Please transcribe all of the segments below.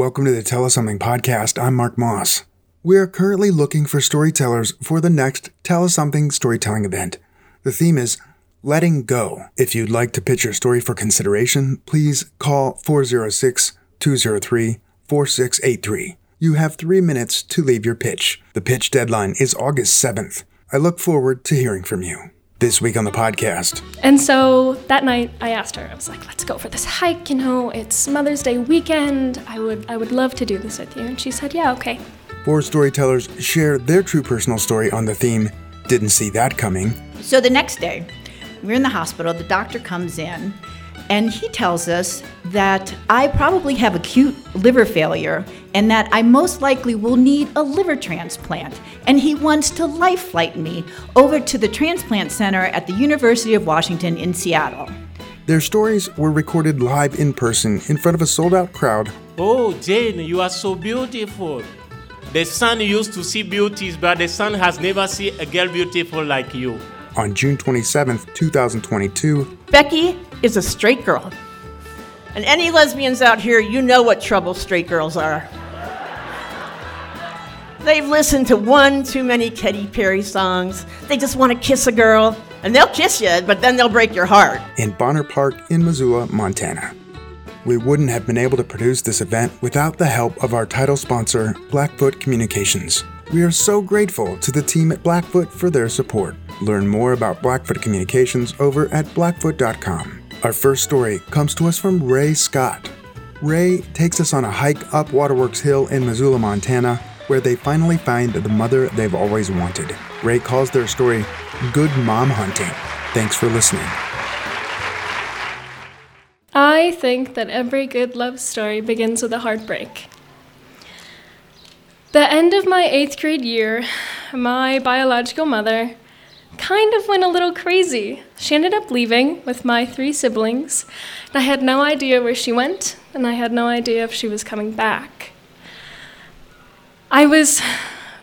Welcome to the Tell Us Something podcast. I'm Mark Moss. We are currently looking for storytellers for the next Tell Us Something storytelling event. The theme is Letting Go. If you'd like to pitch your story for consideration, please call 406 203 4683. You have three minutes to leave your pitch. The pitch deadline is August 7th. I look forward to hearing from you. This week on the podcast. And so that night I asked her, I was like, let's go for this hike, you know, it's Mother's Day weekend. I would I would love to do this with you. And she said, Yeah, okay. Four storytellers share their true personal story on the theme Didn't See That Coming. So the next day, we're in the hospital, the doctor comes in, and he tells us that I probably have acute liver failure and that I most likely will need a liver transplant. And he wants to life flight me over to the transplant center at the University of Washington in Seattle. Their stories were recorded live in person in front of a sold out crowd. Oh, Jane, you are so beautiful. The sun used to see beauties, but the sun has never seen a girl beautiful like you. On June 27, 2022, Becky is a straight girl. And any lesbians out here, you know what trouble straight girls are. They've listened to one too many Katy Perry songs. They just want to kiss a girl, and they'll kiss you, but then they'll break your heart. in Bonner Park in Missoula, Montana. We wouldn't have been able to produce this event without the help of our title sponsor, Blackfoot Communications. We are so grateful to the team at Blackfoot for their support. Learn more about Blackfoot Communications over at blackfoot.com. Our first story comes to us from Ray Scott. Ray takes us on a hike up Waterworks Hill in Missoula, Montana, where they finally find the mother they've always wanted. Ray calls their story Good Mom Hunting. Thanks for listening. I think that every good love story begins with a heartbreak. The end of my eighth grade year, my biological mother kind of went a little crazy. She ended up leaving with my three siblings, I had no idea where she went, and I had no idea if she was coming back. I was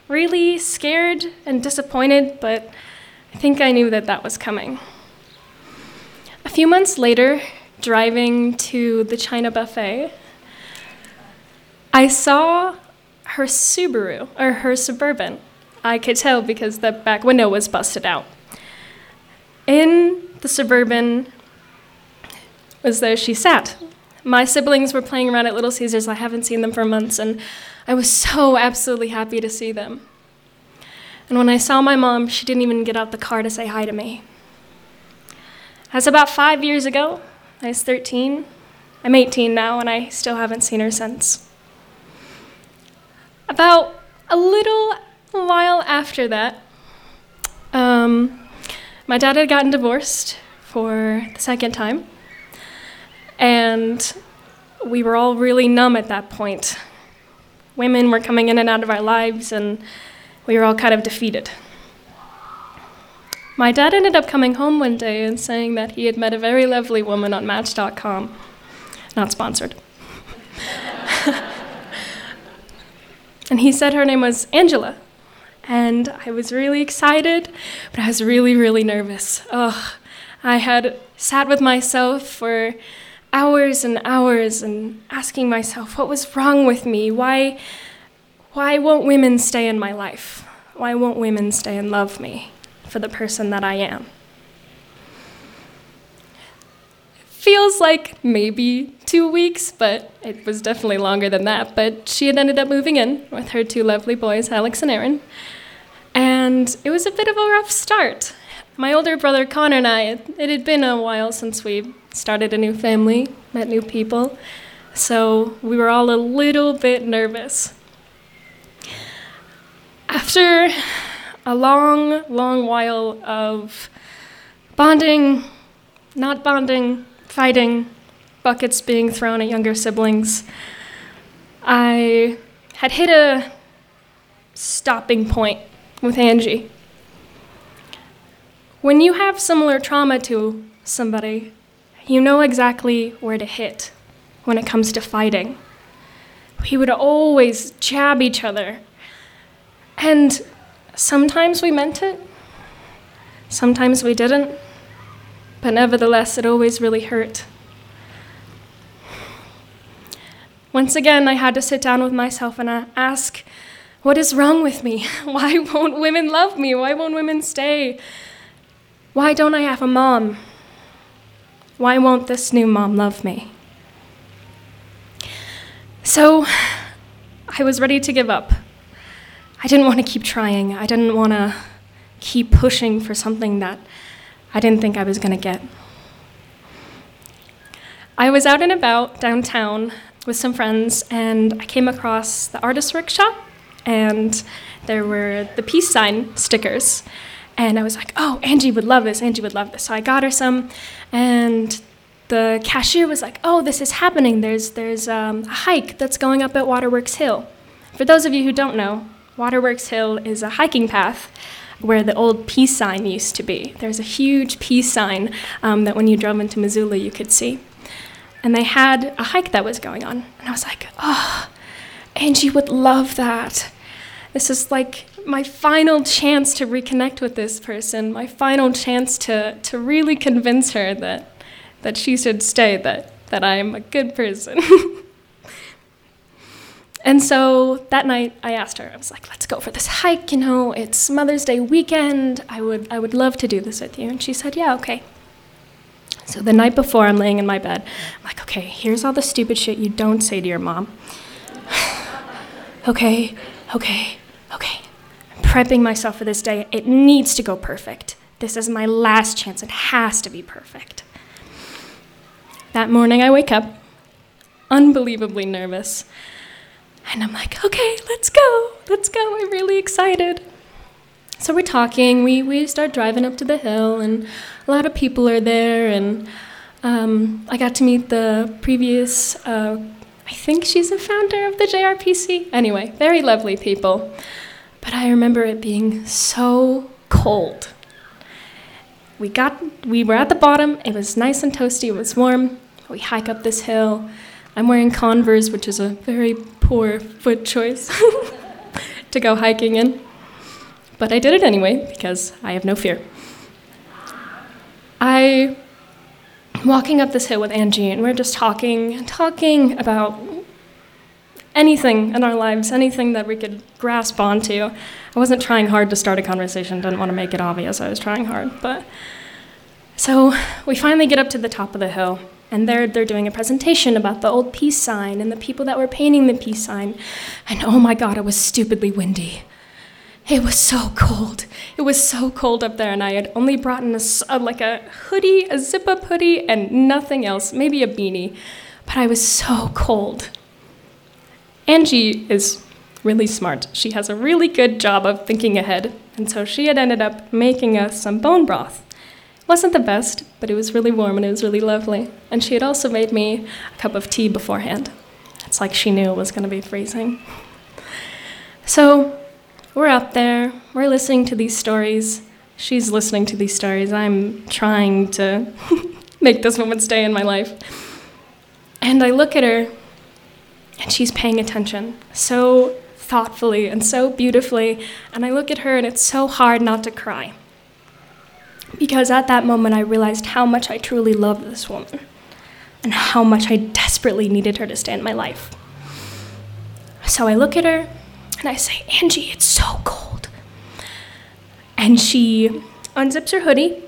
really scared and disappointed, but I think I knew that that was coming. A few months later, driving to the China buffet, I saw her Subaru, or her Suburban. I could tell because the back window was busted out. In the Suburban was there she sat. My siblings were playing around at Little Caesars. I haven't seen them for months, and I was so absolutely happy to see them. And when I saw my mom, she didn't even get out the car to say hi to me. That's about five years ago. I was 13. I'm 18 now, and I still haven't seen her since. About a little while after that, um, my dad had gotten divorced for the second time, and we were all really numb at that point. Women were coming in and out of our lives, and we were all kind of defeated. My dad ended up coming home one day and saying that he had met a very lovely woman on Match.com. Not sponsored. and he said her name was Angela. And I was really excited, but I was really, really nervous. Ugh. I had sat with myself for hours and hours and asking myself what was wrong with me? Why, why won't women stay in my life? Why won't women stay and love me? for the person that I am. Feels like maybe two weeks, but it was definitely longer than that. But she had ended up moving in with her two lovely boys, Alex and Aaron. And it was a bit of a rough start. My older brother Connor and I, it, had been a while since we started a new family, met new people. So we were all a little bit nervous. After a long, long while of bonding, not bonding, fighting, buckets being thrown at younger siblings. I had hit a stopping point with Angie. When you have similar trauma to somebody, you know exactly where to hit when it comes to fighting. We would always jab each other. And Sometimes we meant it, sometimes we didn't, but nevertheless, it always really hurt. Once again, I had to sit down with myself and uh, ask, what is wrong with me? Why won't women love me? Why won't women stay? Why don't I have a mom? Why won't this new mom love me? So I was ready to give up. I didn't want to keep trying. I didn't want to keep pushing for something that I didn't think I was going to get. I was out and about downtown with some friends, and I came across the artist workshop, and there were the peace sign stickers. And I was like, oh, Angie would love this. Angie would love this. So I got her some, and the cashier was like, oh, this is happening. There's, there's um, a hike that's going up at Waterworks Hill. For those of you who don't know, Waterworks Hill is a hiking path where the old peace sign used to be. There's a huge peace sign um, that when you drove into Missoula you could see. And they had a hike that was going on. And I was like, oh, Angie would love that. This is like my final chance to reconnect with this person, my final chance to, to really convince her that, that she should stay, that, that I am a good person. And so that night I asked her, I was like, let's go for this hike, you know, it's Mother's Day weekend. I would I would love to do this with you. And she said, Yeah, okay. So the night before I'm laying in my bed, I'm like, okay, here's all the stupid shit you don't say to your mom. okay, okay, okay. I'm prepping myself for this day. It needs to go perfect. This is my last chance. It has to be perfect. That morning I wake up, unbelievably nervous. And I'm like, okay, let's go, let's go. I'm really excited. So we're talking, we, we start driving up to the hill, and a lot of people are there. And um, I got to meet the previous, uh, I think she's a founder of the JRPC. Anyway, very lovely people. But I remember it being so cold. We got, we were at the bottom, it was nice and toasty, it was warm. We hike up this hill. I'm wearing Converse, which is a very poor foot choice to go hiking in. But I did it anyway because I have no fear. I walking up this hill with Angie, and we're just talking, talking about anything in our lives, anything that we could grasp onto. I wasn't trying hard to start a conversation, didn't want to make it obvious I was trying hard, but so we finally get up to the top of the hill, and they're, they're doing a presentation about the old peace sign and the people that were painting the peace sign. And oh my God, it was stupidly windy. It was so cold. It was so cold up there, and I had only brought in a, a, like a hoodie, a zip up hoodie, and nothing else, maybe a beanie. But I was so cold. Angie is really smart. She has a really good job of thinking ahead, and so she had ended up making us some bone broth wasn't the best, but it was really warm and it was really lovely. And she had also made me a cup of tea beforehand. It's like she knew it was going to be freezing. So we're up there, we're listening to these stories. She's listening to these stories. I'm trying to make this woman stay in my life. And I look at her, and she's paying attention so thoughtfully and so beautifully. And I look at her, and it's so hard not to cry. Because at that moment, I realized how much I truly loved this woman and how much I desperately needed her to stay in my life. So I look at her and I say, Angie, it's so cold. And she unzips her hoodie,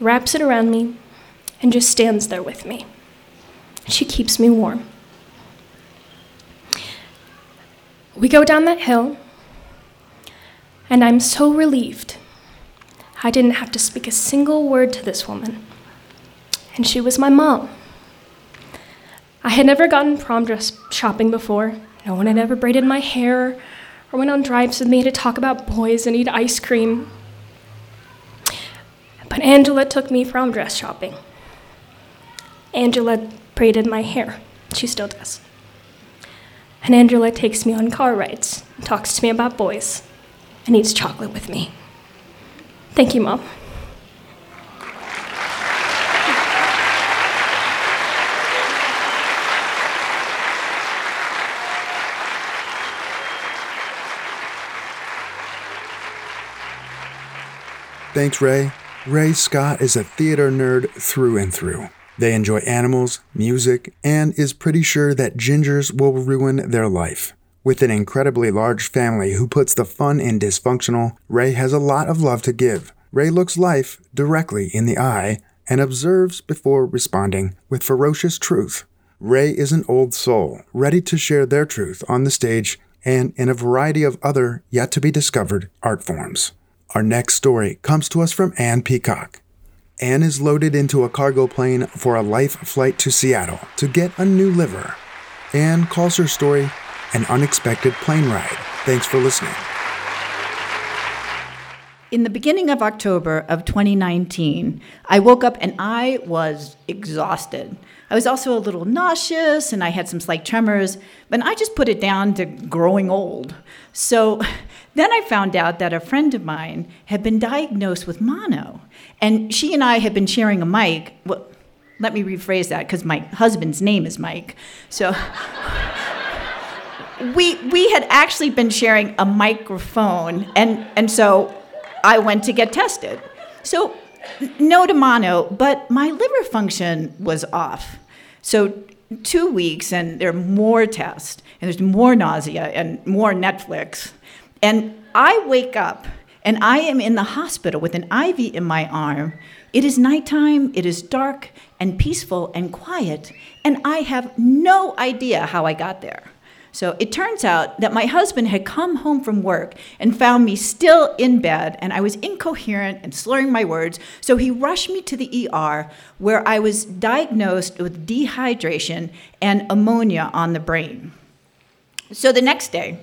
wraps it around me, and just stands there with me. She keeps me warm. We go down that hill, and I'm so relieved I didn't have to speak a single word to this woman. And she was my mom. I had never gotten prom dress shopping before. No one had ever braided my hair or went on drives with me to talk about boys and eat ice cream. But Angela took me prom dress shopping. Angela braided my hair. She still does. And Angela takes me on car rides, talks to me about boys, and eats chocolate with me. Thank you, Mom. Thanks, Ray. Ray Scott is a theater nerd through and through. They enjoy animals, music, and is pretty sure that gingers will ruin their life. With an incredibly large family who puts the fun in dysfunctional, Ray has a lot of love to give. Ray looks life directly in the eye and observes before responding with ferocious truth. Ray is an old soul, ready to share their truth on the stage and in a variety of other yet to be discovered art forms. Our next story comes to us from Anne Peacock. Anne is loaded into a cargo plane for a life flight to Seattle to get a new liver. Anne calls her story an unexpected plane ride. Thanks for listening. In the beginning of October of 2019, I woke up and I was exhausted. I was also a little nauseous and I had some slight tremors, but I just put it down to growing old. So then I found out that a friend of mine had been diagnosed with mono, and she and I had been sharing a mic. Well, let me rephrase that because my husband's name is Mike. So we we had actually been sharing a microphone, and and so I went to get tested. So no to mono, but my liver function was off. So two weeks, and there are more tests, and there's more nausea and more Netflix, and I wake up and I am in the hospital with an IV in my arm. It is nighttime, it is dark and peaceful and quiet, and I have no idea how I got there. So it turns out that my husband had come home from work and found me still in bed, and I was incoherent and slurring my words. So he rushed me to the ER, where I was diagnosed with dehydration and ammonia on the brain. So the next day,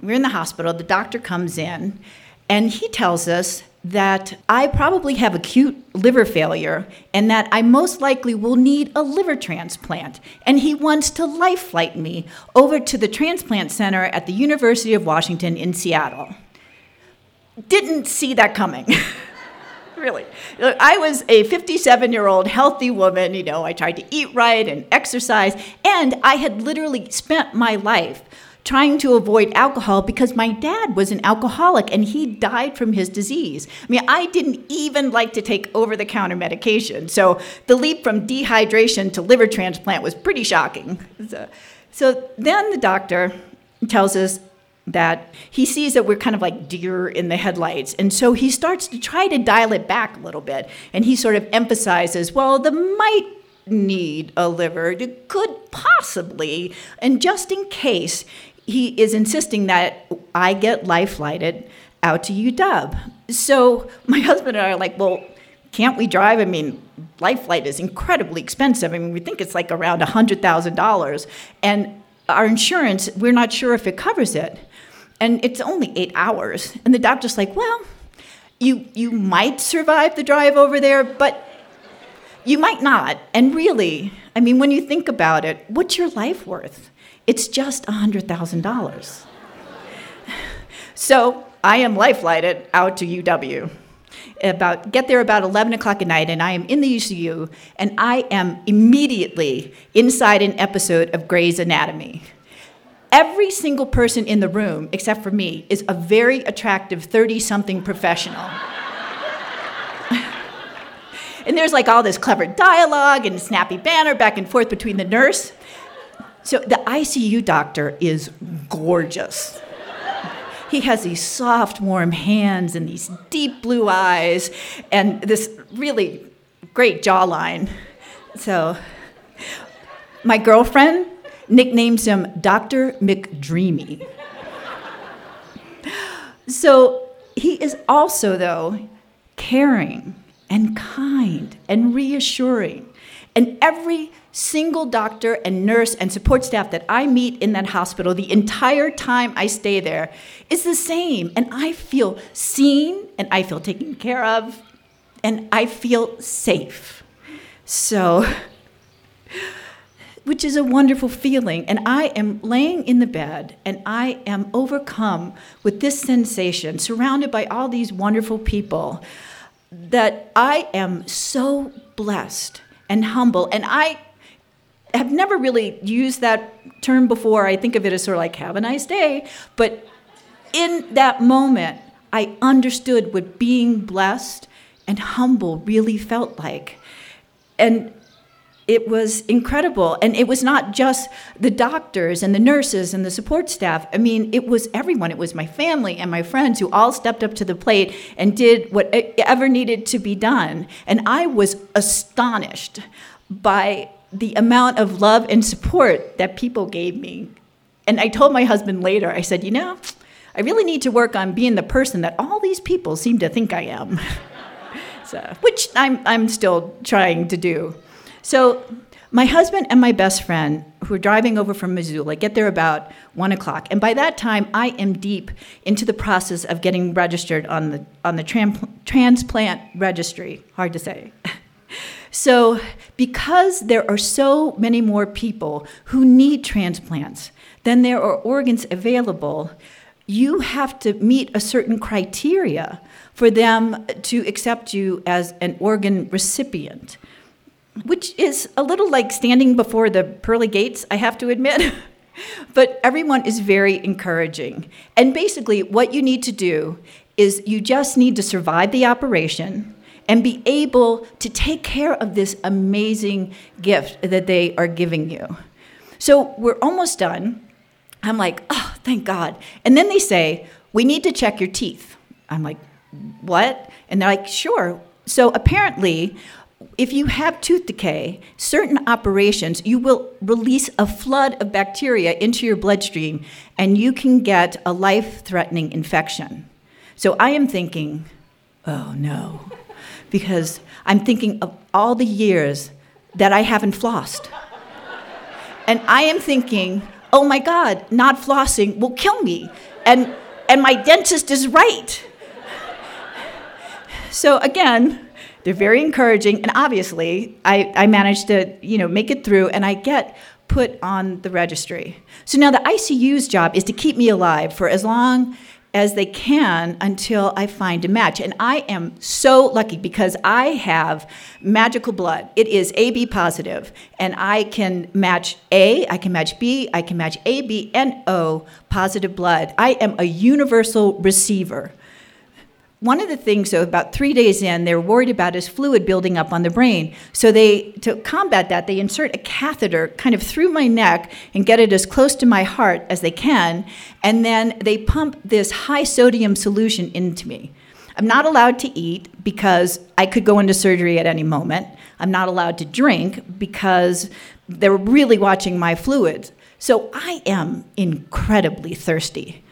we're in the hospital, the doctor comes in, and he tells us that I probably have acute liver failure and that I most likely will need a liver transplant. And he wants to life flight me over to the transplant center at the University of Washington in Seattle. Didn't see that coming. really. I was a 57 year old healthy woman. You know, I tried to eat right and exercise, and I had literally spent my life trying to avoid alcohol because my dad was an alcoholic and he died from his disease. I mean, I didn't even like to take over the counter medication. So the leap from dehydration to liver transplant was pretty shocking. So, so then the doctor tells us that he sees that we're kind of like deer in the headlights. And so he starts to try to dial it back a little bit. And he sort of emphasizes, well, the might need a liver, it could possibly, and just in case, he is insisting that I get life flighted out to UW. So my husband and I are like, well, can't we drive? I mean, life flight is incredibly expensive. I mean, we think it's like around $100,000. And our insurance, we're not sure if it covers it. And it's only eight hours. And the doctor's like, well, you, you might survive the drive over there, but you might not. And really, I mean, when you think about it, what's your life worth? It's just $100,000. so I am lifelighted out to UW. About get there about 11 o'clock at night, and I am in the ICU, and I am immediately inside an episode of Grey's Anatomy. Every single person in the room, except for me, is a very attractive 30 something professional. and there's like all this clever dialogue and snappy banter back and forth between the nurse so the ICU doctor is gorgeous. He has these soft, warm hands and these deep blue eyes and this really great jawline. So, my girlfriend nicknames him Dr. McDreamy. So, he is also, though, caring and kind and reassuring. And every single doctor and nurse and support staff that I meet in that hospital the entire time I stay there is the same. And I feel seen and I feel taken care of and I feel safe. So, which is a wonderful feeling. And I am laying in the bed and I am overcome with this sensation, surrounded by all these wonderful people, that I am so blessed and humble. And I have never really used that term before. I think of it as sort of like, have a nice day. But in that moment, I understood what being blessed and humble really felt like. And it was incredible. And it was not just the doctors and the nurses and the support staff. I mean, it was everyone. It was my family and my friends who all stepped up to the plate and did whatever needed to be done. And I was astonished by the amount of love and support that people gave me. And I told my husband later, I said, you know, I really need to work on being the person that all these people seem to think I am. so, which I'm, I'm still trying to do. So my husband and my best friend, who are driving over from Missoula, get there about one o'clock, and by that time, I am deep into the process of getting registered on the on the transplant registry. Hard to say. so, because there are so many more people who need transplants than there are organs available, you have to meet a certain criteria for them to accept you as an organ recipient which is a little like standing before the pearly gates, I have to admit. but everyone is very encouraging. And basically, what you need to do is you just need to survive the operation and be able to take care of this amazing gift that they are giving you. So we're almost done. I'm like, oh, thank God. And then they say, we need to check your teeth. I'm like, what? And they're like, sure. So apparently, if you have tooth decay, certain operations, you will release a flood of bacteria into your bloodstream and you can get a life threatening infection. So I am thinking, oh no, because I'm thinking of all the years that I haven't flossed. And I am thinking, oh my God, not flossing will kill me. And, and my dentist is right. So again, they're very encouraging, and obviously, I, I managed to you know make it through, and I get put on the registry. So now the ICU's job is to keep me alive for as long as they can until I find a match. And I am so lucky because I have magical blood. It is AB positive, and I can match A, I can match B, I can match A, B, and O positive blood. I am a universal receiver. One of the things, though, about three days in, they're worried about is fluid building up on the brain. So they, to combat that, they insert a catheter kind of through my neck and get it as close to my heart as they can, and then they pump this high sodium solution into me. I'm not allowed to eat because I could go into surgery at any moment. I'm not allowed to drink because they're really watching my fluids. So I am incredibly thirsty.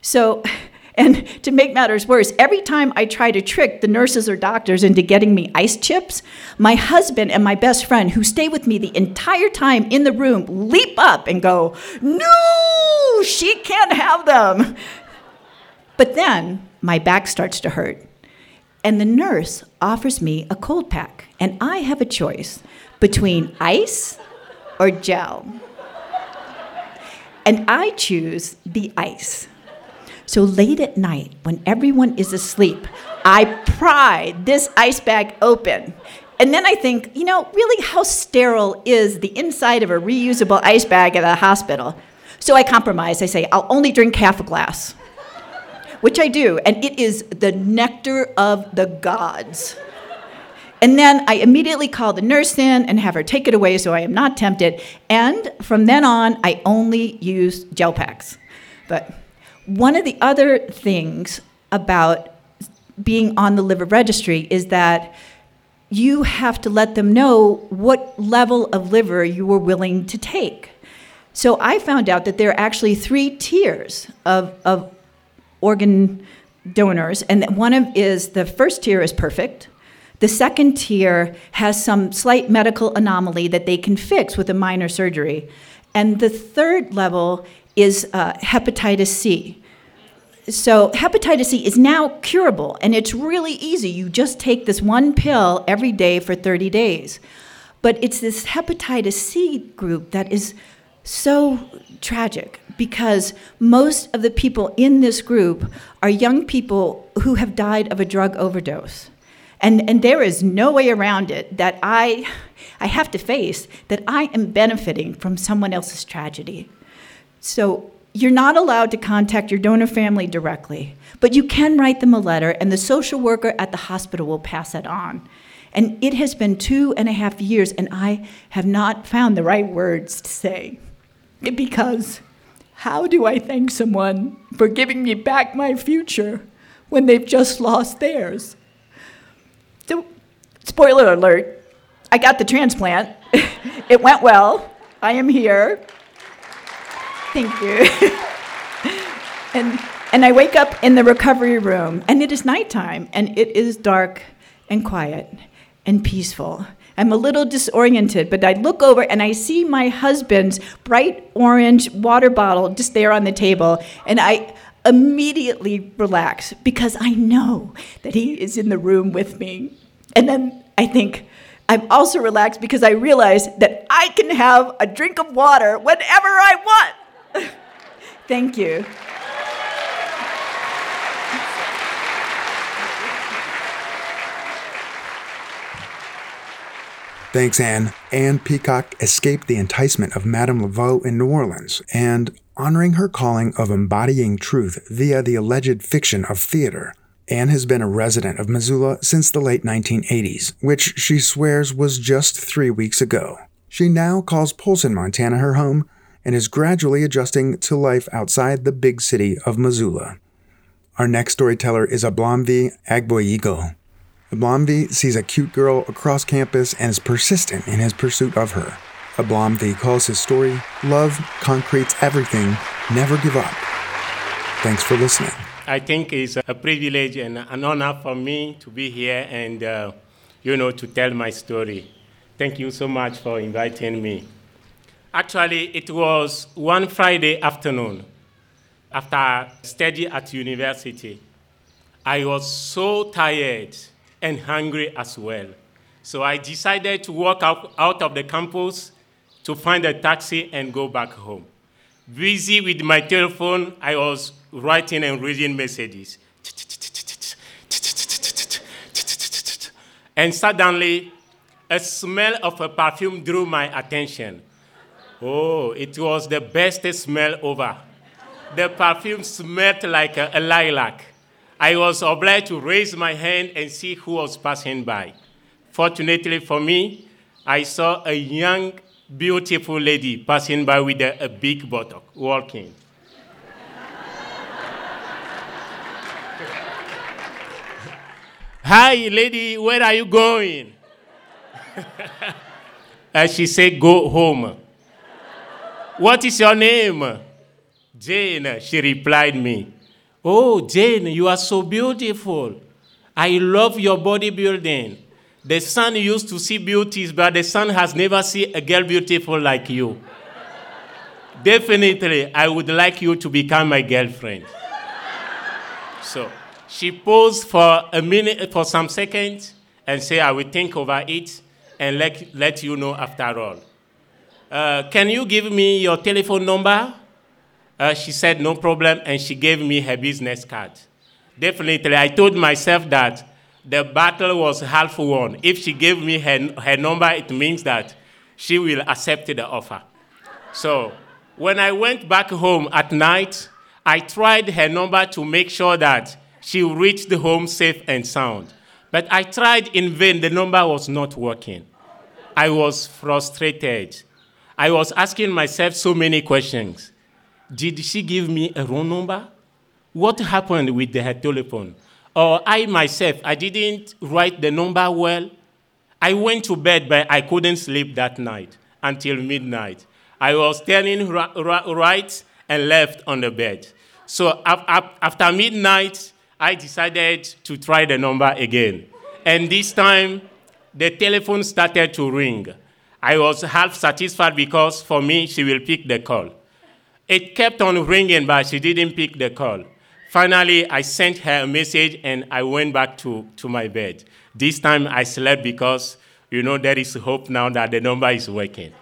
So and to make matters worse, every time I try to trick the nurses or doctors into getting me ice chips, my husband and my best friend, who stay with me the entire time in the room, leap up and go, No, she can't have them. But then my back starts to hurt, and the nurse offers me a cold pack, and I have a choice between ice or gel. And I choose the ice. So late at night, when everyone is asleep, I pry this ice bag open. And then I think, you know, really, how sterile is the inside of a reusable ice bag at a hospital? So I compromise. I say, I'll only drink half a glass, which I do. And it is the nectar of the gods. And then I immediately call the nurse in and have her take it away so I am not tempted. And from then on, I only use gel packs. But one of the other things about being on the liver registry is that you have to let them know what level of liver you were willing to take. So I found out that there are actually three tiers of, of organ donors, and one of is the first tier is perfect. The second tier has some slight medical anomaly that they can fix with a minor surgery. And the third level is uh, hepatitis C. So, hepatitis C is now curable and it's really easy. You just take this one pill every day for 30 days. But it's this hepatitis C group that is so tragic because most of the people in this group are young people who have died of a drug overdose. And, and there is no way around it that I, I have to face that I am benefiting from someone else's tragedy. So you're not allowed to contact your donor family directly, but you can write them a letter, and the social worker at the hospital will pass it on. And it has been two and a half years, and I have not found the right words to say. Because how do I thank someone for giving me back my future when they've just lost theirs? So, spoiler alert, I got the transplant. it went well. I am here. Thank you. and, and I wake up in the recovery room, and it is nighttime, and it is dark and quiet and peaceful. I'm a little disoriented, but I look over and I see my husband's bright orange water bottle just there on the table, and I immediately relax because I know that he is in the room with me. And then I think, I'm also relaxed because I realize that I can have a drink of water whenever I want. Thank you. Thanks, Anne. Anne Peacock escaped the enticement of Madame Laveau in New Orleans and, honoring her calling of embodying truth via the alleged fiction of theater, Anne has been a resident of Missoula since the late 1980s, which she swears was just three weeks ago. She now calls Polson, Montana her home and is gradually adjusting to life outside the big city of Missoula. Our next storyteller is Ablamvi Agboyigo. Ablamvi sees a cute girl across campus and is persistent in his pursuit of her. Ablamvi calls his story Love Concretes Everything, Never Give Up. Thanks for listening. I think it's a privilege and an honor for me to be here and, uh, you know, to tell my story. Thank you so much for inviting me. Actually, it was one Friday afternoon after study at university. I was so tired and hungry as well. So I decided to walk out, out of the campus to find a taxi and go back home. Busy with my telephone, I was writing and reading messages. And suddenly, a smell of a perfume drew my attention. Oh, it was the best smell over. The perfume smelled like a, a lilac. I was obliged to raise my hand and see who was passing by. Fortunately for me, I saw a young, beautiful lady passing by with a, a big bottle walking. Hi, lady, where are you going? and she said, Go home. What is your name? Jane, she replied me. Oh, Jane, you are so beautiful. I love your bodybuilding. The sun used to see beauties, but the sun has never seen a girl beautiful like you. Definitely, I would like you to become my girlfriend. So she paused for a minute, for some seconds, and said, I will think over it and let, let you know after all. Uh, can you give me your telephone number? Uh, she said, no problem, and she gave me her business card. Definitely, I told myself that the battle was half won. If she gave me her, her number, it means that she will accept the offer. So, when I went back home at night, I tried her number to make sure that she reached home safe and sound. But I tried in vain, the number was not working. I was frustrated. I was asking myself so many questions. Did she give me a wrong number? What happened with her telephone? Or I myself, I didn't write the number well. I went to bed, but I couldn't sleep that night until midnight. I was turning right and left on the bed. So after midnight, I decided to try the number again. And this time, the telephone started to ring. I was half satisfied because for me, she will pick the call. It kept on ringing, but she didn't pick the call. Finally, I sent her a message and I went back to, to my bed. This time I slept because, you know, there is hope now that the number is working.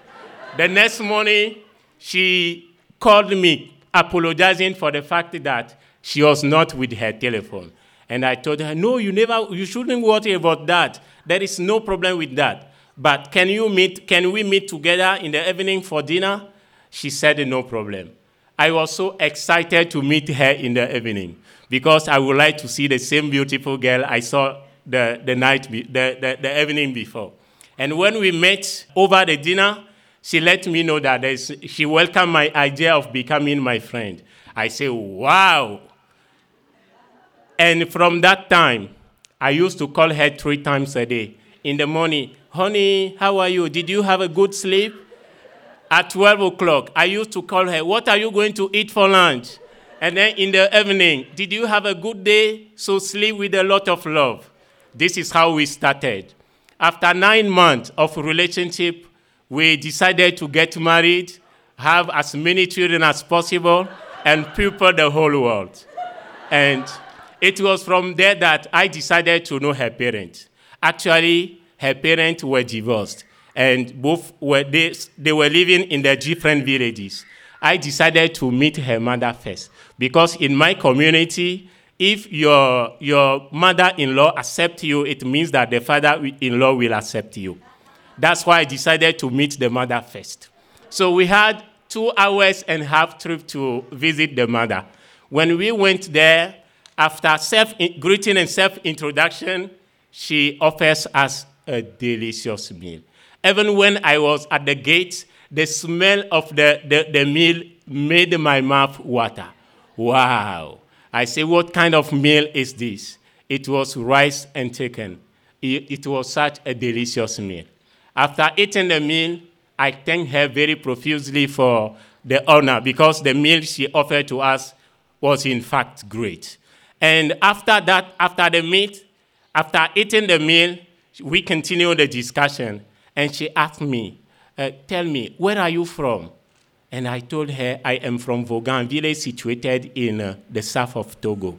the next morning, she called me apologizing for the fact that she was not with her telephone. And I told her, no, you never, you shouldn't worry about that. There is no problem with that. But can you meet, can we meet together in the evening for dinner? She said, no problem. I was so excited to meet her in the evening because I would like to see the same beautiful girl I saw the, the night, the, the, the evening before. And when we met over the dinner, she let me know that she welcomed my idea of becoming my friend. I say, wow. And from that time, I used to call her three times a day. In the morning, honey, how are you? Did you have a good sleep? At 12 o'clock, I used to call her, what are you going to eat for lunch? And then in the evening, did you have a good day? So sleep with a lot of love. This is how we started. After nine months of relationship, we decided to get married, have as many children as possible, and people the whole world. And it was from there that I decided to know her parents. Actually, her parents were divorced, and both were they, they were living in their different villages. I decided to meet her mother first because in my community, if your, your mother-in-law accepts you, it means that the father-in-law will accept you. That's why I decided to meet the mother first. So we had two hours and a half trip to visit the mother. When we went there, after self greeting and self introduction, she offers us a delicious meal. Even when I was at the gate, the smell of the, the, the meal made my mouth water. Wow. I say, what kind of meal is this? It was rice and chicken. It, it was such a delicious meal. After eating the meal, I thanked her very profusely for the honor because the meal she offered to us was in fact great. And after that, after the meat, after eating the meal, we continued the discussion. And she asked me, uh, Tell me, where are you from? And I told her, I am from Vogan, village situated in uh, the south of Togo.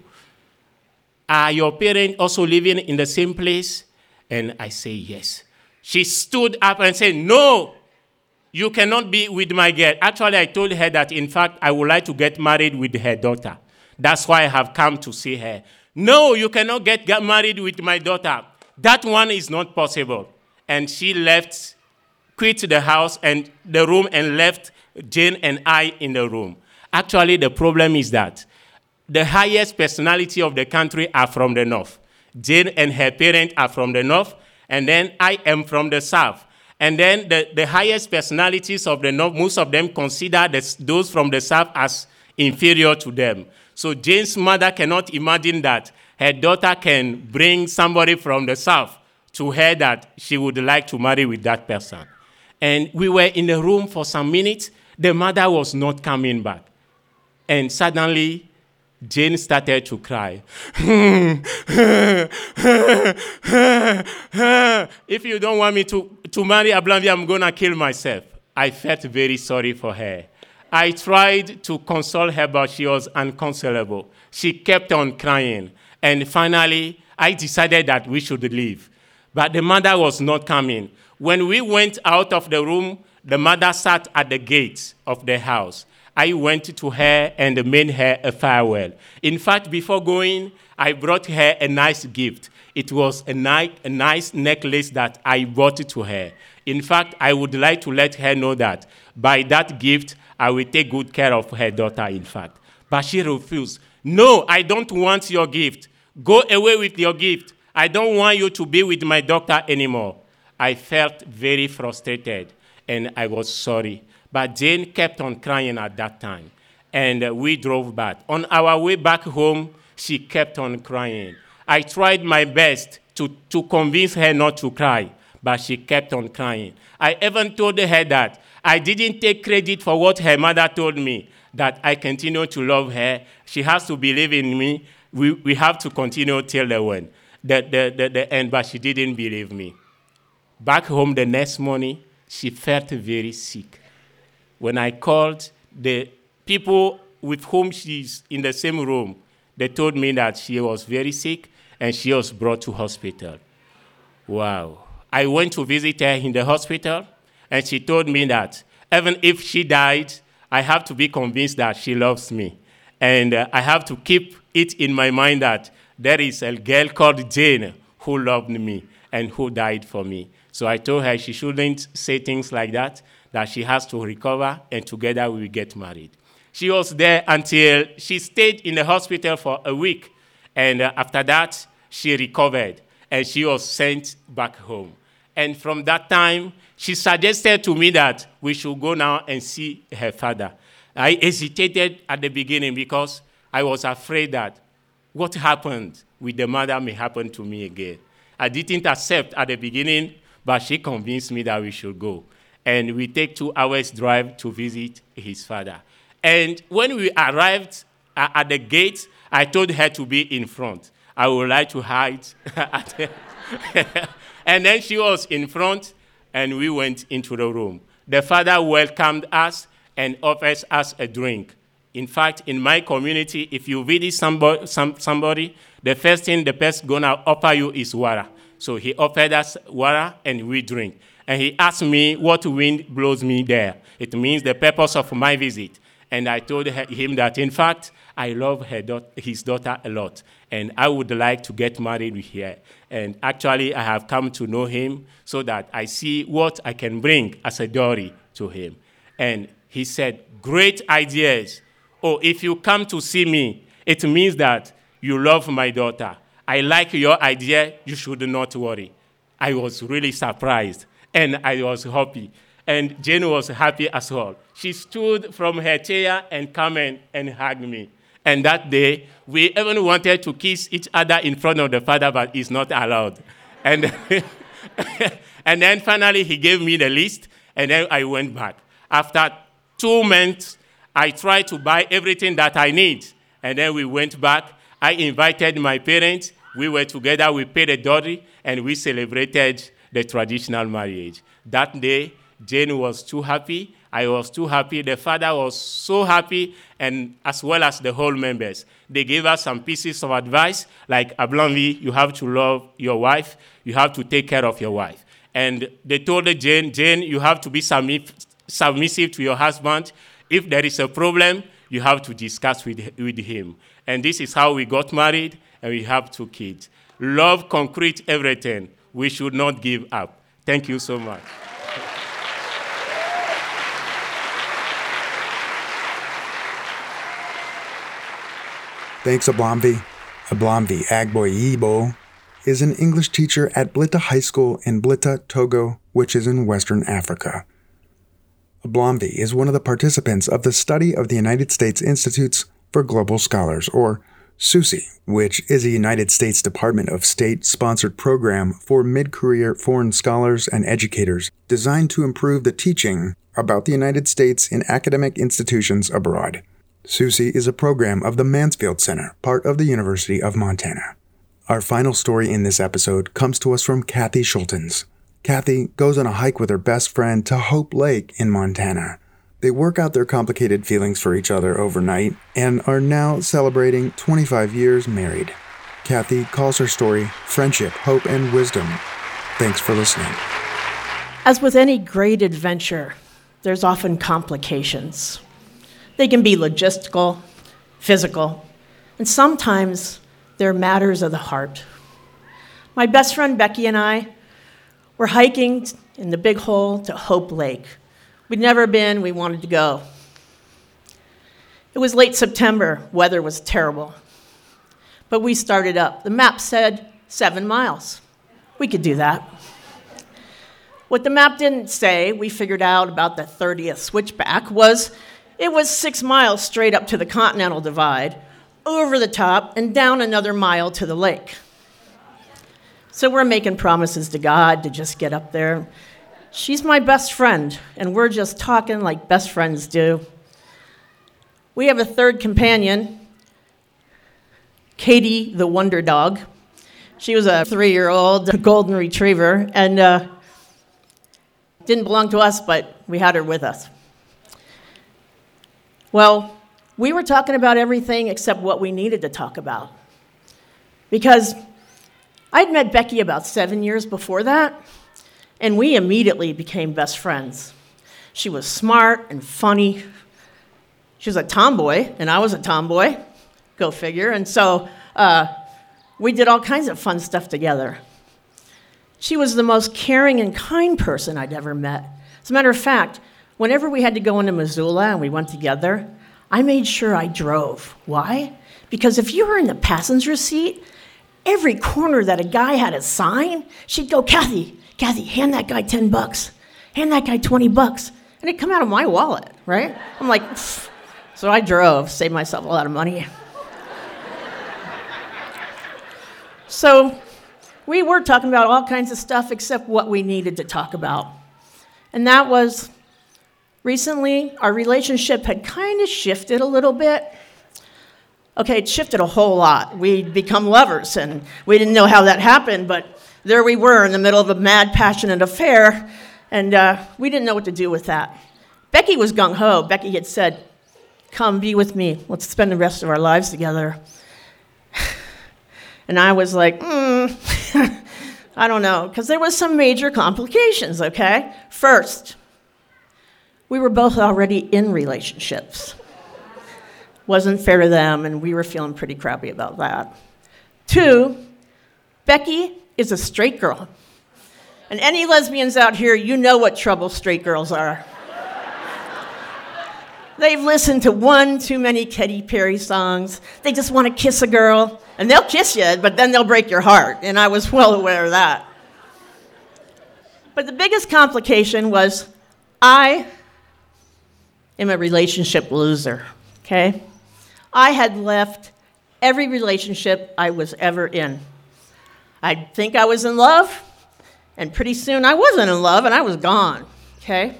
Are your parents also living in the same place? And I say, Yes. She stood up and said, No, you cannot be with my girl. Actually, I told her that, in fact, I would like to get married with her daughter. That's why I have come to see her. No, you cannot get married with my daughter. That one is not possible. And she left, quit the house and the room, and left Jane and I in the room. Actually, the problem is that the highest personality of the country are from the north. Jane and her parents are from the north, and then I am from the south. And then the, the highest personalities of the north, most of them consider those from the south as inferior to them. So Jane's mother cannot imagine that her daughter can bring somebody from the south to her that she would like to marry with that person. And we were in the room for some minutes. The mother was not coming back. And suddenly, Jane started to cry. if you don't want me to, to marry Ablamvi, I'm going to kill myself. I felt very sorry for her. I tried to console her, but she was unconsolable. She kept on crying. And finally, I decided that we should leave. But the mother was not coming. When we went out of the room, the mother sat at the gate of the house. I went to her and made her a farewell. In fact, before going, I brought her a nice gift. It was a, a nice necklace that I brought to her. In fact, I would like to let her know that by that gift, I will take good care of her daughter, in fact. But she refused. No, I don't want your gift. Go away with your gift. I don't want you to be with my doctor anymore. I felt very frustrated and I was sorry. But Jane kept on crying at that time. And we drove back. On our way back home, she kept on crying. I tried my best to, to convince her not to cry, but she kept on crying. I even told her that I didn't take credit for what her mother told me, that I continue to love her. She has to believe in me. We, we have to continue till the end, the, the, the, the end, but she didn't believe me. Back home the next morning, she felt very sick. When I called, the people with whom she's in the same room, they told me that she was very sick and she was brought to hospital. Wow. I went to visit her in the hospital and she told me that even if she died, I have to be convinced that she loves me. And uh, I have to keep it in my mind that there is a girl called Jane who loved me and who died for me. So I told her she shouldn't say things like that, that she has to recover, and together we will get married. She was there until she stayed in the hospital for a week. And uh, after that, she recovered. and she was sent back home. And from that time, she suggested to me that we should go now and see her father. I hesitated at the beginning because I was afraid that what happened with the mother may happen to me again. I didn't accept at the beginning, but she convinced me that we should go. And we take two hours drive to visit his father. And when we arrived uh, at the gate, I told her to be in front. I would like to hide. and then she was in front, and we went into the room. The father welcomed us and offers us a drink. In fact, in my community, if you visit somebody, some, somebody the first thing the person gonna offer you is water. So he offered us water and we drink. And he asked me what wind blows me there. It means the purpose of my visit. And I told him that, in fact, I love da- his daughter a lot. And I would like to get married with her. And actually, I have come to know him so that I see what I can bring as a dowry to him. And he said, Great ideas. Oh, if you come to see me, it means that you love my daughter. I like your idea. You should not worry. I was really surprised and I was happy. And Jane was happy as well. She stood from her chair and came and hugged me. And that day, we even wanted to kiss each other in front of the father, but it's not allowed. And, and then finally, he gave me the list, and then I went back. After two months, I tried to buy everything that I need. And then we went back. I invited my parents. We were together. We paid a dowry, and we celebrated the traditional marriage. That day, Jane was too happy. I was too happy. The father was so happy, and as well as the whole members. They gave us some pieces of advice, like Ablamvi, you have to love your wife, you have to take care of your wife. And they told Jane, Jane, you have to be submissive to your husband. If there is a problem, you have to discuss with, with him. And this is how we got married, and we have two kids. Love concrete everything. We should not give up. Thank you so much. Thanks, Ablamvi. Ablamvi Agboyibo is an English teacher at Blitta High School in Blitta, Togo, which is in Western Africa. Ablamvi is one of the participants of the Study of the United States Institutes for Global Scholars, or SUSI, which is a United States Department of State sponsored program for mid career foreign scholars and educators designed to improve the teaching about the United States in academic institutions abroad. SUSI is a program of the Mansfield Center, part of the University of Montana. Our final story in this episode comes to us from Kathy Schultens. Kathy goes on a hike with her best friend to Hope Lake in Montana. They work out their complicated feelings for each other overnight and are now celebrating 25 years married. Kathy calls her story Friendship, Hope, and Wisdom. Thanks for listening. As with any great adventure, there's often complications. They can be logistical, physical, and sometimes they're matters of the heart. My best friend Becky and I were hiking in the Big Hole to Hope Lake. We'd never been, we wanted to go. It was late September, weather was terrible. But we started up. The map said seven miles. We could do that. What the map didn't say, we figured out about the 30th switchback, was it was six miles straight up to the Continental Divide, over the top, and down another mile to the lake. So we're making promises to God to just get up there. She's my best friend, and we're just talking like best friends do. We have a third companion, Katie the Wonder Dog. She was a three year old golden retriever and uh, didn't belong to us, but we had her with us. Well, we were talking about everything except what we needed to talk about. Because I'd met Becky about seven years before that, and we immediately became best friends. She was smart and funny. She was a tomboy, and I was a tomboy, go figure. And so uh, we did all kinds of fun stuff together. She was the most caring and kind person I'd ever met. As a matter of fact, whenever we had to go into Missoula and we went together, I made sure I drove. Why? Because if you were in the passenger seat every corner that a guy had a sign, she'd go, Kathy, Kathy, hand that guy 10 bucks. Hand that guy 20 bucks. And it'd come out of my wallet, right? I'm like, Pfft. so I drove, saved myself a lot of money. so we were talking about all kinds of stuff except what we needed to talk about. And that was recently our relationship had kind of shifted a little bit. Okay, it shifted a whole lot. We'd become lovers, and we didn't know how that happened, but there we were in the middle of a mad, passionate affair, and uh, we didn't know what to do with that. Becky was gung ho. Becky had said, Come be with me. Let's spend the rest of our lives together. And I was like, mm, I don't know, because there was some major complications, okay? First, we were both already in relationships. Wasn't fair to them, and we were feeling pretty crappy about that. Two, Becky is a straight girl. And any lesbians out here, you know what trouble straight girls are. They've listened to one too many Katy Perry songs. They just want to kiss a girl, and they'll kiss you, but then they'll break your heart. And I was well aware of that. But the biggest complication was I am a relationship loser, okay? I had left every relationship I was ever in. I'd think I was in love, and pretty soon I wasn't in love and I was gone, okay?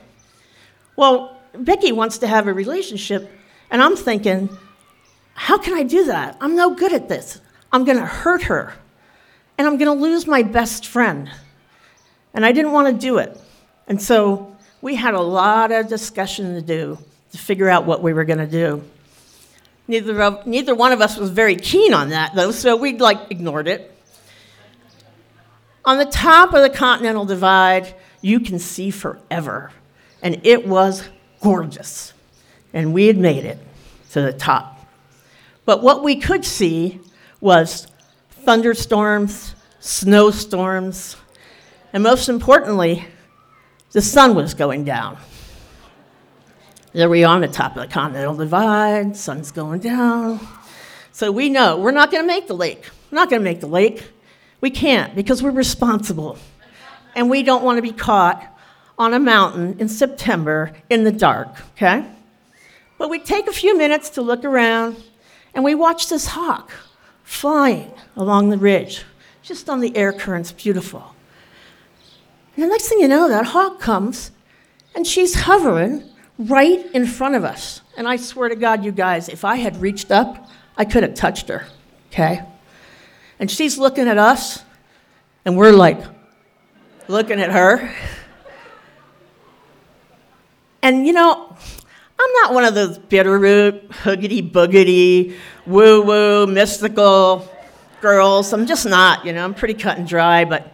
Well, Becky wants to have a relationship, and I'm thinking, how can I do that? I'm no good at this. I'm to hurt her, and I'm to lose my best friend. And I didn't want to do it. And so we had a lot of discussion to do to figure out what we were going to do. Neither, of, neither one of us was very keen on that, though, so we like ignored it. On the top of the Continental Divide, you can see forever, and it was gorgeous. And we had made it to the top. But what we could see was thunderstorms, snowstorms, and most importantly, the sun was going down. There we are on the top of the Continental Divide, sun's going down. So we know we're not going to make the lake. We're not going to make the lake. We can't because we're responsible. And we don't want to be caught on a mountain in September in the dark, okay? But we take a few minutes to look around and we watch this hawk flying along the ridge, just on the air currents, beautiful. And the next thing you know, that hawk comes and she's hovering right in front of us. And I swear to God, you guys, if I had reached up, I could have touched her, okay? And she's looking at us, and we're like looking at her. And you know, I'm not one of those bitterroot, hoogity boogity, woo woo, mystical girls. I'm just not, you know, I'm pretty cut and dry, but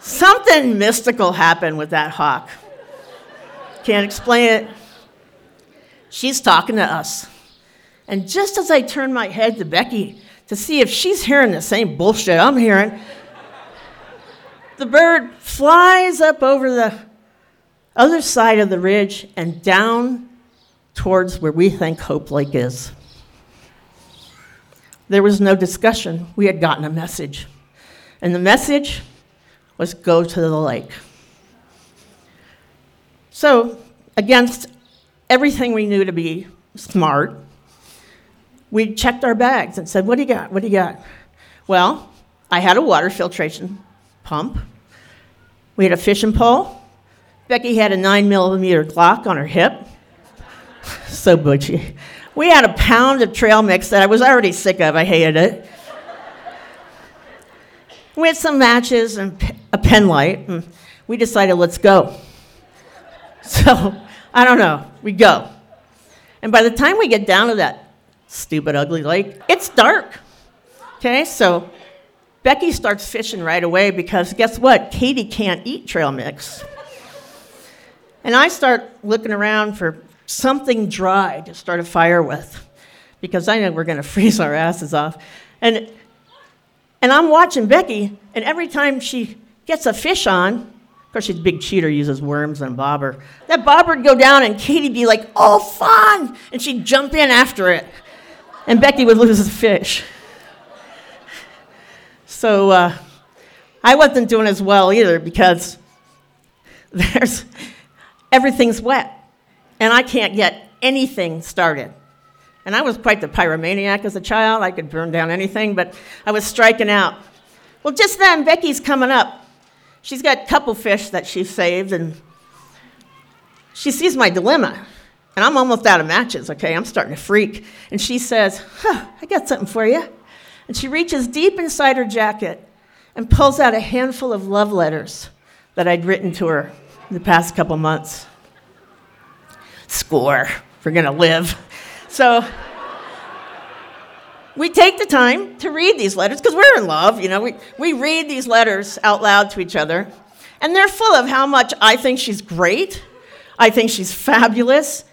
something mystical happened with that hawk. Can't explain it. She's talking to us. And just as I turn my head to Becky to see if she's hearing the same bullshit I'm hearing, the bird flies up over the other side of the ridge and down towards where we think Hope Lake is. There was no discussion. We had gotten a message. And the message was go to the lake. So, against everything we knew to be smart, we checked our bags and said, What do you got? What do you got? Well, I had a water filtration pump. We had a fishing pole. Becky had a nine millimeter Glock on her hip. so butchy. We had a pound of trail mix that I was already sick of. I hated it. We had some matches and a pen light, and we decided, let's go. So, I don't know, we go. And by the time we get down to that stupid, ugly lake, it's dark. Okay, so Becky starts fishing right away because guess what? Katie can't eat trail mix. And I start looking around for something dry to start a fire with because I know we're going to freeze our asses off. And, and I'm watching Becky, and every time she gets a fish on, of course, she's a big cheater, uses worms and bobber. That bobber would go down, and Katie'd be like, oh, fun! And she'd jump in after it. And Becky would lose the fish. So uh, I wasn't doing as well either because there's everything's wet and I can't get anything started. And I was quite the pyromaniac as a child. I could burn down anything, but I was striking out. Well, just then, Becky's coming up. She's got a couple fish that she saved, and she sees my dilemma. And I'm almost out of matches, okay? I'm starting to freak. And she says, huh, I got something for you. And she reaches deep inside her jacket and pulls out a handful of love letters that I'd written to her the past couple months. Score. We're to live. So we take the time to read these letters because we're in love. You know, we, we read these letters out loud to each other, and they're full of how much I think she's great, I think she's fabulous,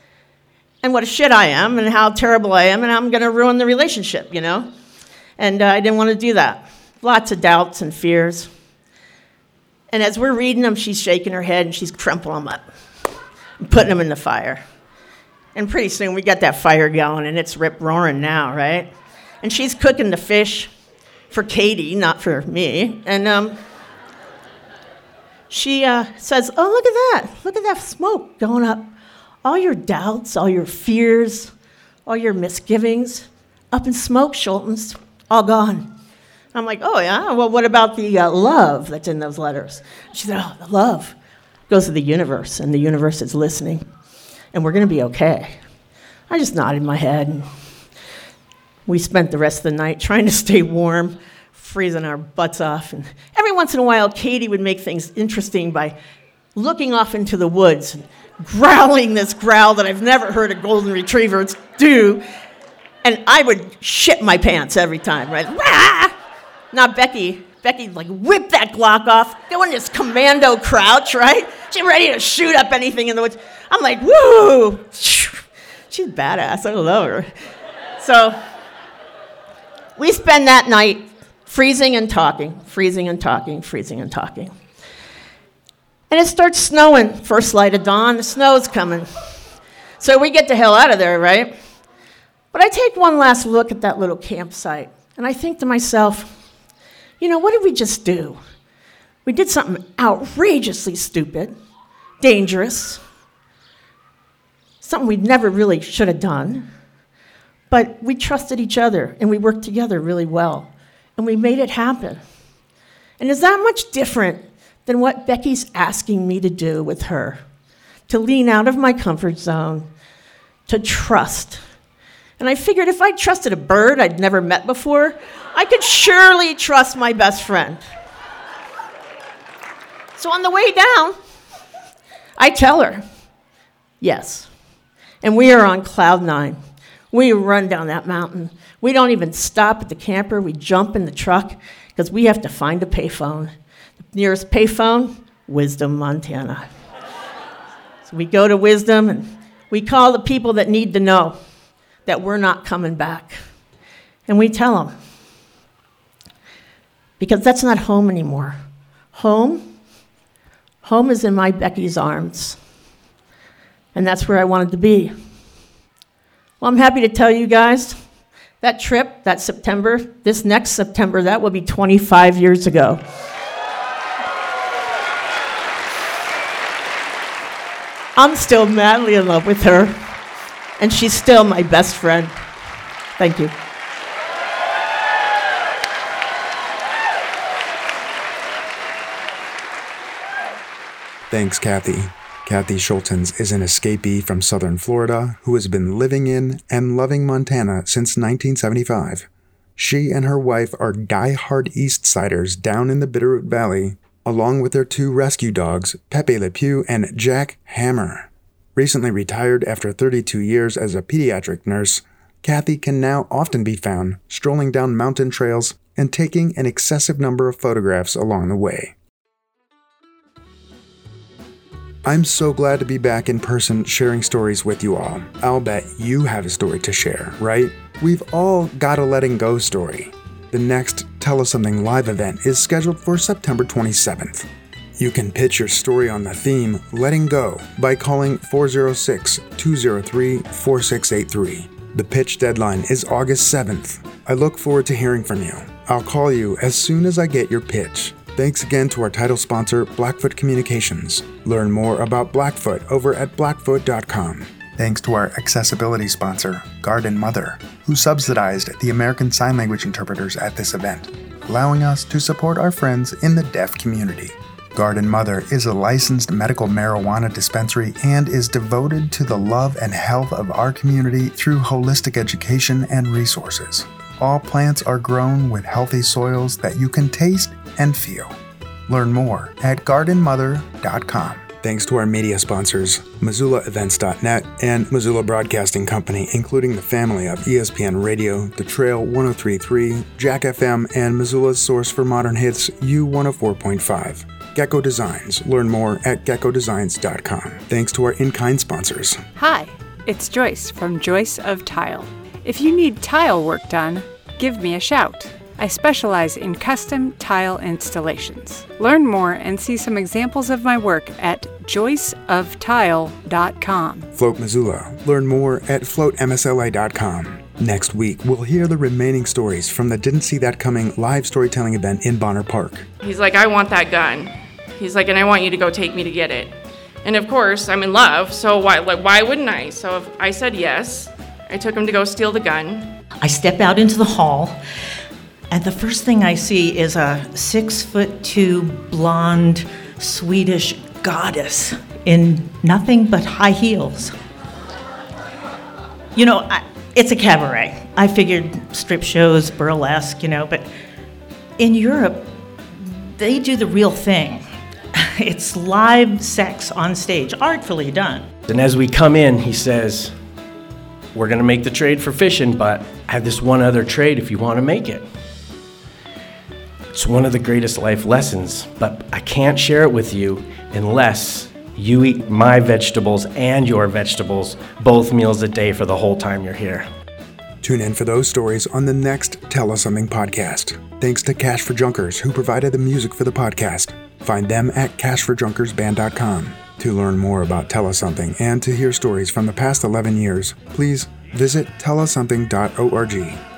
and what a shit I am, and how terrible I am, and I'm going to ruin the relationship, you know? And uh, I didn't want to do that. Lots of doubts and fears. And as we're reading them, she's shaking her head and she's crumpling them up, and putting them in the fire. And pretty soon we got that fire going, and it's rip roaring now, right? And she's cooking the fish for Katie, not for me. And um, she uh, says, Oh, look at that. Look at that smoke going up. All your doubts, all your fears, all your misgivings, up in smoke, Schultens, all gone. I'm like, Oh, yeah? Well, what about the uh, love that's in those letters? She said, Oh, the love goes to the universe, and the universe is listening and we're going to be okay. I just nodded my head. And we spent the rest of the night trying to stay warm, freezing our butts off. And every once in a while, Katie would make things interesting by looking off into the woods and growling this growl that I've never heard a golden retriever do. And I would shit my pants every time, right? Now, Becky, Becky like whip that Glock off, go in this commando crouch, right? She's ready to shoot up anything in the woods. I'm like, woo! She's badass. I love her. So we spend that night freezing and talking, freezing and talking, freezing and talking. And it starts snowing. First light of dawn, the snow's coming. So we get the hell out of there, right? But I take one last look at that little campsite, and I think to myself, you know, what did we just do? We did something outrageously stupid, dangerous, something we never really should have done. But we trusted each other and we worked together really well. And we made it happen. And is that much different than what Becky's asking me to do with her? To lean out of my comfort zone, to trust. And I figured if I trusted a bird I'd never met before, I could surely trust my best friend. So on the way down, I tell her, yes, and we are on cloud nine. We run down that mountain. We don't even stop at the camper. We jump in the truck because we have to find a payphone. The nearest payphone, Wisdom, Montana. so we go to Wisdom and we call the people that need to know that we're not coming back. And we tell them. Because that's not home anymore. Home, home is in my Becky's arms and that's where I wanted to be. Well, I'm happy to tell you guys that trip, that September, this next September, that will be 25 years ago. I'm still madly in love with her, and she's still my best friend. Thank you. Thanks, Kathy. Kathy Schultens is an escapee from southern Florida who has been living in and loving Montana since 1975. She and her wife are die-hard East Siders down in the Bitterroot Valley, along with their two rescue dogs, Pepe Le Pew and Jack Hammer. Recently retired after 32 years as a pediatric nurse, Kathy can now often be found strolling down mountain trails and taking an excessive number of photographs along the way. I'm so glad to be back in person sharing stories with you all. I'll bet you have a story to share, right? We've all got a letting go story. The next Tell Us Something live event is scheduled for September 27th. You can pitch your story on the theme Letting Go by calling 406 203 4683. The pitch deadline is August 7th. I look forward to hearing from you. I'll call you as soon as I get your pitch. Thanks again to our title sponsor, Blackfoot Communications. Learn more about Blackfoot over at blackfoot.com. Thanks to our accessibility sponsor, Garden Mother, who subsidized the American Sign Language interpreters at this event, allowing us to support our friends in the deaf community. Garden Mother is a licensed medical marijuana dispensary and is devoted to the love and health of our community through holistic education and resources. All plants are grown with healthy soils that you can taste and feel. Learn more at gardenmother.com. Thanks to our media sponsors, MissoulaEvents.net and Missoula Broadcasting Company, including the family of ESPN Radio, The Trail 1033, Jack FM, and Missoula's source for modern hits, U104.5. Gecko Designs. Learn more at geckodesigns.com. Thanks to our in kind sponsors. Hi, it's Joyce from Joyce of Tile. If you need tile work done, give me a shout. I specialize in custom tile installations. Learn more and see some examples of my work at joyceoftile.com. Float Missoula. Learn more at floatmsla.com. Next week, we'll hear the remaining stories from the Didn't See That Coming live storytelling event in Bonner Park. He's like, I want that gun. He's like, and I want you to go take me to get it. And of course, I'm in love, so why, like, why wouldn't I? So if I said yes. I took him to go steal the gun. I step out into the hall, and the first thing I see is a six foot two blonde Swedish goddess in nothing but high heels. You know, I, it's a cabaret. I figured strip shows, burlesque, you know, but in Europe, they do the real thing. It's live sex on stage, artfully done. And as we come in, he says, We're going to make the trade for fishing, but I have this one other trade if you want to make it. It's one of the greatest life lessons, but I can't share it with you unless you eat my vegetables and your vegetables both meals a day for the whole time you're here. Tune in for those stories on the next Tell Us Something podcast. Thanks to Cash for Junkers, who provided the music for the podcast. Find them at cashforjunkersband.com. To learn more about Tell Us Something and to hear stories from the past 11 years, please visit tellussomething.org.